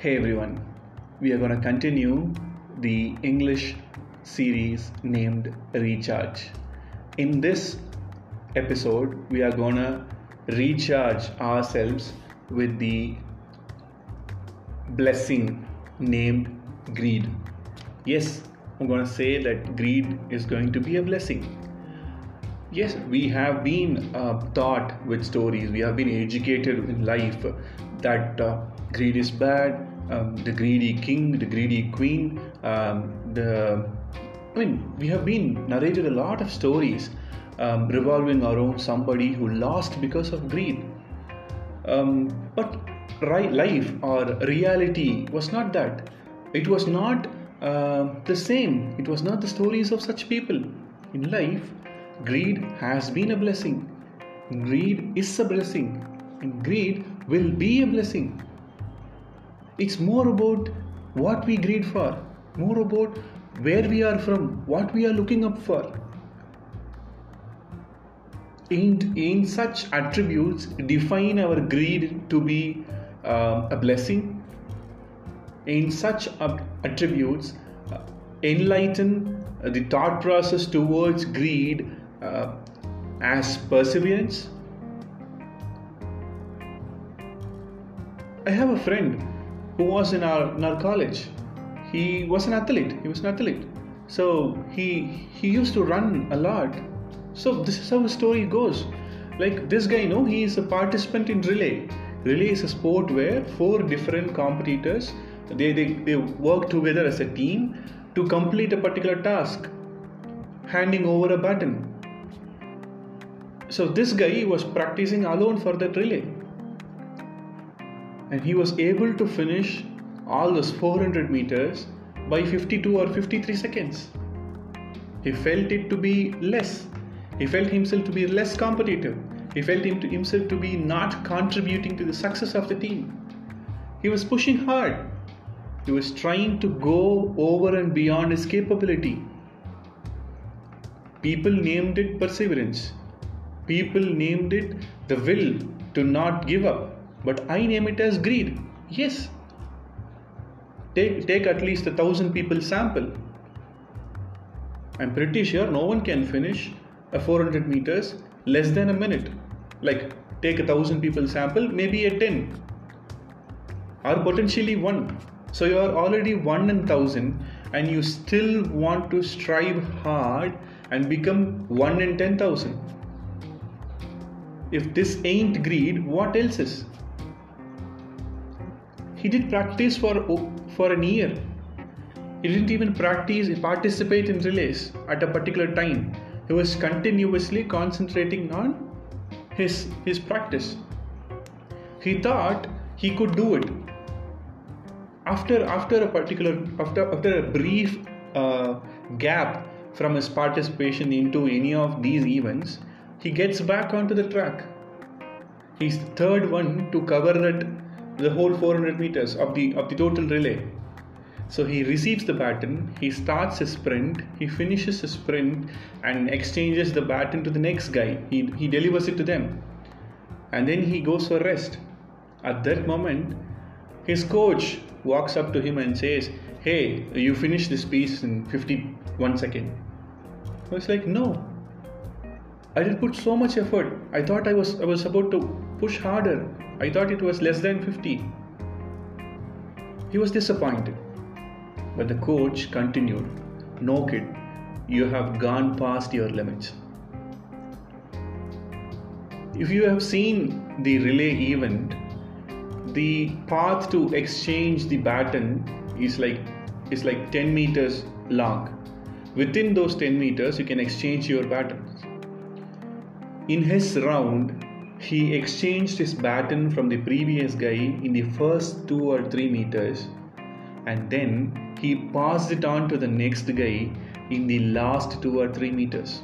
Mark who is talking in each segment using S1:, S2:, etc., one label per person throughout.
S1: Hey everyone, we are going to continue the English series named Recharge. In this episode, we are going to recharge ourselves with the blessing named greed. Yes, I'm going to say that greed is going to be a blessing. Yes, we have been uh, taught with stories, we have been educated in life that uh, greed is bad, um, the greedy king, the greedy queen, um, the I mean, we have been narrated a lot of stories um, revolving around somebody who lost because of greed. Um, but right, life or reality was not that. It was not uh, the same. It was not the stories of such people. In life, greed has been a blessing. Greed is a blessing. And greed will be a blessing. It's more about what we greed for, more about where we are from, what we are looking up for. In, in such attributes, define our greed to be uh, a blessing. In such attributes, uh, enlighten the thought process towards greed uh, as perseverance. I have a friend who was in our, in our college. He was an athlete. He was an athlete. So he he used to run a lot. So this is how the story goes. Like this guy, you know, he is a participant in relay. Relay is a sport where four different competitors they, they, they work together as a team to complete a particular task, handing over a baton. So this guy was practicing alone for that relay and he was able to finish all those 400 meters by 52 or 53 seconds. He felt it to be less. He felt himself to be less competitive. He felt him to himself to be not contributing to the success of the team. He was pushing hard. He was trying to go over and beyond his capability. People named it perseverance. People named it the will to not give up but I name it as greed. Yes. Take, take at least a thousand people sample. I'm pretty sure no one can finish a 400 meters less than a minute. Like take a thousand people sample, maybe a 10 or potentially one. So you are already one in thousand and you still want to strive hard and become one in 10,000. If this ain't greed, what else is? He did practice for for an year. He didn't even practice participate in relays at a particular time. He was continuously concentrating on his his practice. He thought he could do it. After after a particular after after a brief uh, gap from his participation into any of these events, he gets back onto the track. He's the third one to cover that the whole 400 meters of the of the total relay. So he receives the baton, he starts his sprint, he finishes his sprint and exchanges the baton to the next guy. He, he delivers it to them. And then he goes for rest. At that moment, his coach walks up to him and says, Hey, you finished this piece in 51 seconds. I was like, No. I did put so much effort. I thought I was I was about to push harder. I thought it was less than 50. He was disappointed. But the coach continued No, kid, you have gone past your limits. If you have seen the relay event, the path to exchange the baton is like is like 10 meters long. Within those 10 meters, you can exchange your batons. In his round, he exchanged his baton from the previous guy in the first two or three meters and then he passed it on to the next guy in the last two or three meters.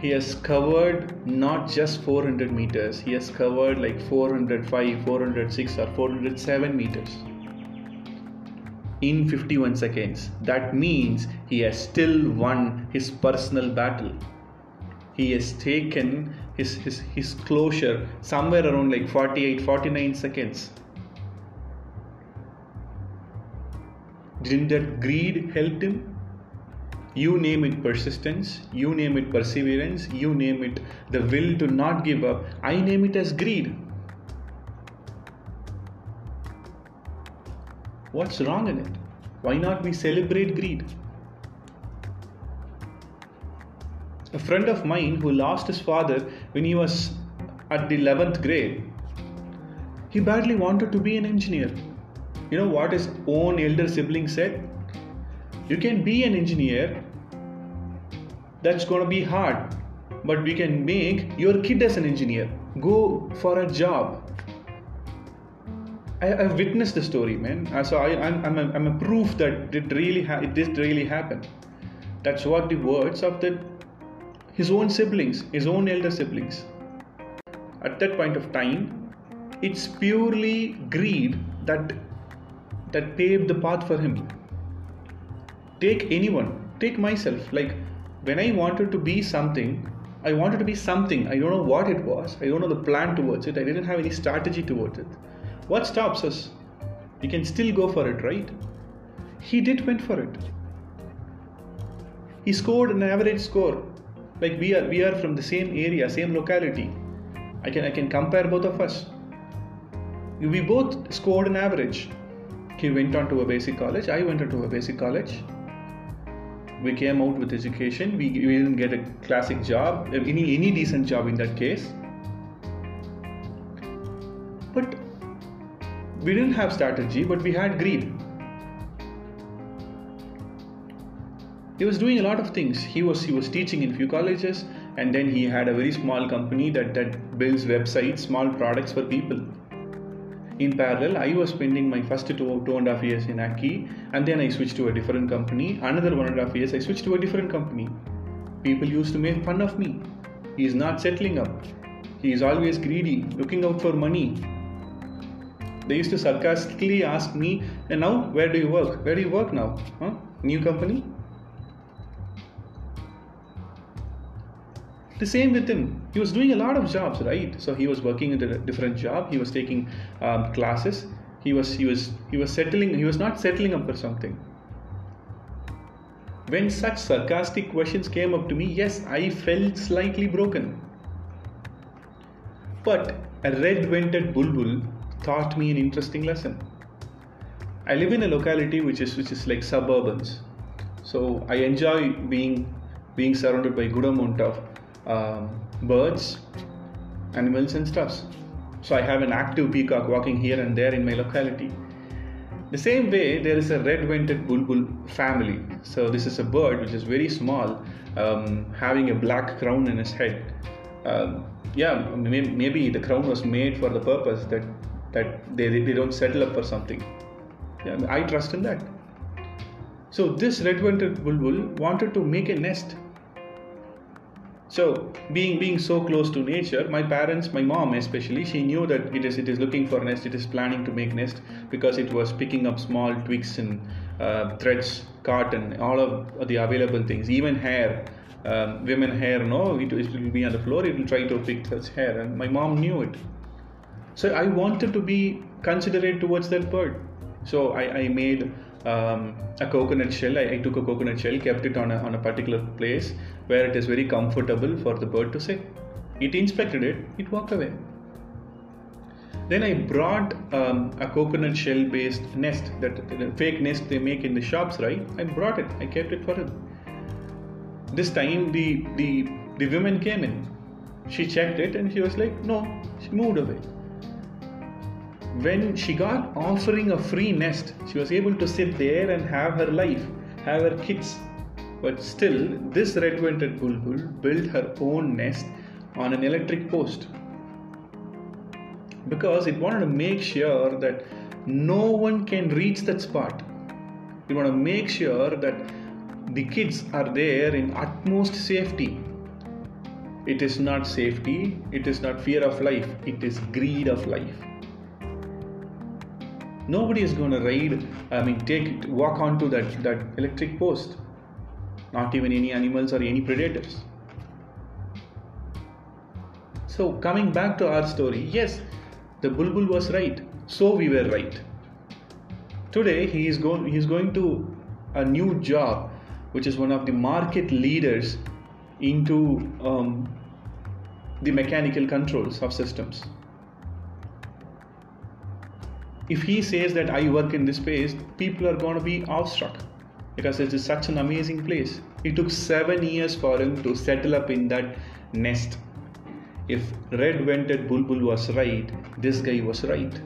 S1: He has covered not just 400 meters, he has covered like 405, 406, or 407 meters in 51 seconds. That means he has still won his personal battle he has taken his, his, his closure somewhere around like 48 49 seconds Didn't that greed help him? You name it persistence, you name it perseverance, you name it the will to not give up. I name it as greed. What's wrong in it? Why not we celebrate greed? A friend of mine who lost his father when he was at the 11th grade, he badly wanted to be an engineer. You know what his own elder sibling said? You can be an engineer, that's going to be hard, but we can make your kid as an engineer. Go for a job. I, have witnessed the story, man. Uh, so I, I'm, I'm, a, I'm a proof that it really ha- it did really happen. That's what the words of the his own siblings, his own elder siblings. At that point of time, it's purely greed that that paved the path for him. Take anyone, take myself. Like when I wanted to be something, I wanted to be something. I don't know what it was. I don't know the plan towards it. I didn't have any strategy towards it. What stops us? We can still go for it, right? He did went for it. He scored an average score. Like we are we are from the same area, same locality. I can I can compare both of us. We both scored an average. He went on to a basic college. I went into a basic college. We came out with education. We, we didn't get a classic job, any any decent job in that case. But we didn't have strategy, but we had greed. He was doing a lot of things. He was he was teaching in few colleges, and then he had a very small company that that builds websites, small products for people. In parallel, I was spending my first two two and a half years in Aki, and then I switched to a different company. Another one and a half years, I switched to a different company. People used to make fun of me. He is not settling up. He is always greedy, looking out for money, they used to sarcastically ask me, and now where do you work? Where do you work now? Huh? New company? The same with him. He was doing a lot of jobs, right? So he was working in a different job. He was taking um, classes. He was he was he was settling. He was not settling up for something. When such sarcastic questions came up to me, yes, I felt slightly broken. But a red-vented bulbul taught me an interesting lesson. I live in a locality which is which is like suburbans, so I enjoy being being surrounded by good amount of um, birds, animals, and stuffs. So I have an active peacock walking here and there in my locality. The same way, there is a red-vented bulbul family. So this is a bird which is very small, um, having a black crown in its head. Um, yeah, maybe the crown was made for the purpose that that they, they don't settle up for something. Yeah, I trust in that. So this red-vented bulbul wanted to make a nest so being being so close to nature, my parents, my mom especially, she knew that it is it is looking for nest, it is planning to make nest because it was picking up small twigs and uh, threads, cotton, all of the available things, even hair. Um, women hair, no, it, it will be on the floor. It will try to pick such hair, and my mom knew it. So I wanted to be considerate towards that bird. So I, I made um, a coconut shell. I, I, took a coconut shell, kept it on a, on a particular place where it is very comfortable for the bird to sit. It inspected it, it walked away. Then I brought um, a coconut shell based nest, that the fake nest they make in the shops, right? I brought it, I kept it for him. This time the, the, the woman came in. She checked it and she was like, no, she moved away when she got offering a free nest, she was able to sit there and have her life, have her kids. But still, this red-vented bulbul built her own nest on an electric post because it wanted to make sure that no one can reach that spot. We want to make sure that the kids are there in utmost safety. It is not safety, it is not fear of life, it is greed of life nobody is going to ride i mean take walk onto that that electric post. Not even any animals or any predators. So coming back to our story yes the bulbul was right. So we were right. Today he is going he is going to a new job, which is one of the market leaders into um, the mechanical controls of systems. If he says that I work in this space, people are going to be awestruck because it is such an amazing place. It took seven years for him to settle up in that nest. If red vented bulbul was right, this guy was right.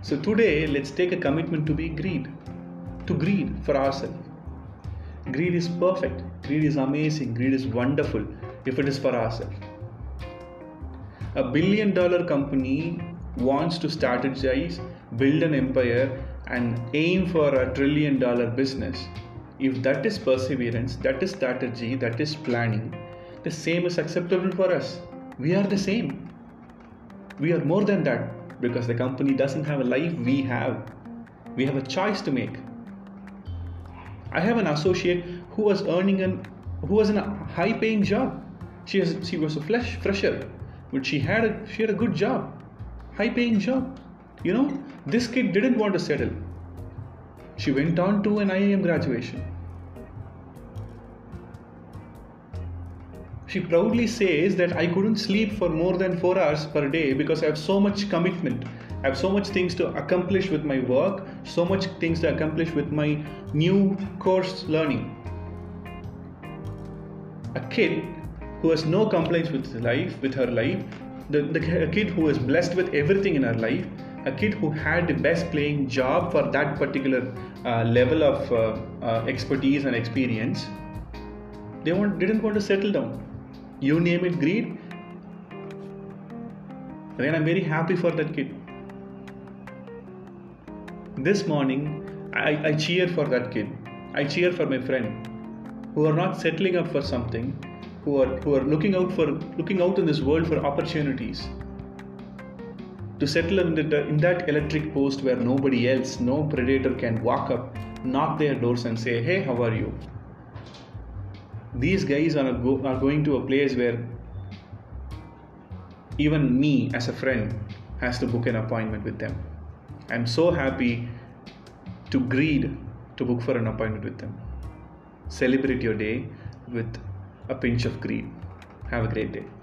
S1: So today, let's take a commitment to be greed, to greed for ourselves. Greed is perfect, greed is amazing, greed is wonderful if it is for ourselves. A billion dollar company wants to strategize, build an empire, and aim for a trillion dollar business. If that is perseverance, that is strategy, that is planning, the same is acceptable for us. We are the same. We are more than that because the company doesn't have a life we have. We have a choice to make. I have an associate who was earning an who was in a high paying job. She, has, she was a flesh fresher, but she had a, she had a good job, high paying job. You know, this kid didn't want to settle. She went on to an IIM graduation. She proudly says that I couldn't sleep for more than four hours per day because I have so much commitment. I have so much things to accomplish with my work, so much things to accomplish with my new course learning. A kid who has no complaints with life, with her life, the, the kid who is blessed with everything in her life, a kid who had the best playing job for that particular uh, level of uh, uh, expertise and experience, they want, didn't want to settle down. You name it greed. Then i'm very happy for that kid. This morning I, I cheer for that kid. I cheer for my friend who are not settling up for something who are who are looking out for looking out in this world for opportunities to settle in, the, in that electric post where nobody else no predator can walk up knock their doors and say hey how are you? These guys are, are going to a place where even me as a friend has to book an appointment with them. I'm so happy to greed to book for an appointment with them. Celebrate your day with a pinch of green. have a great day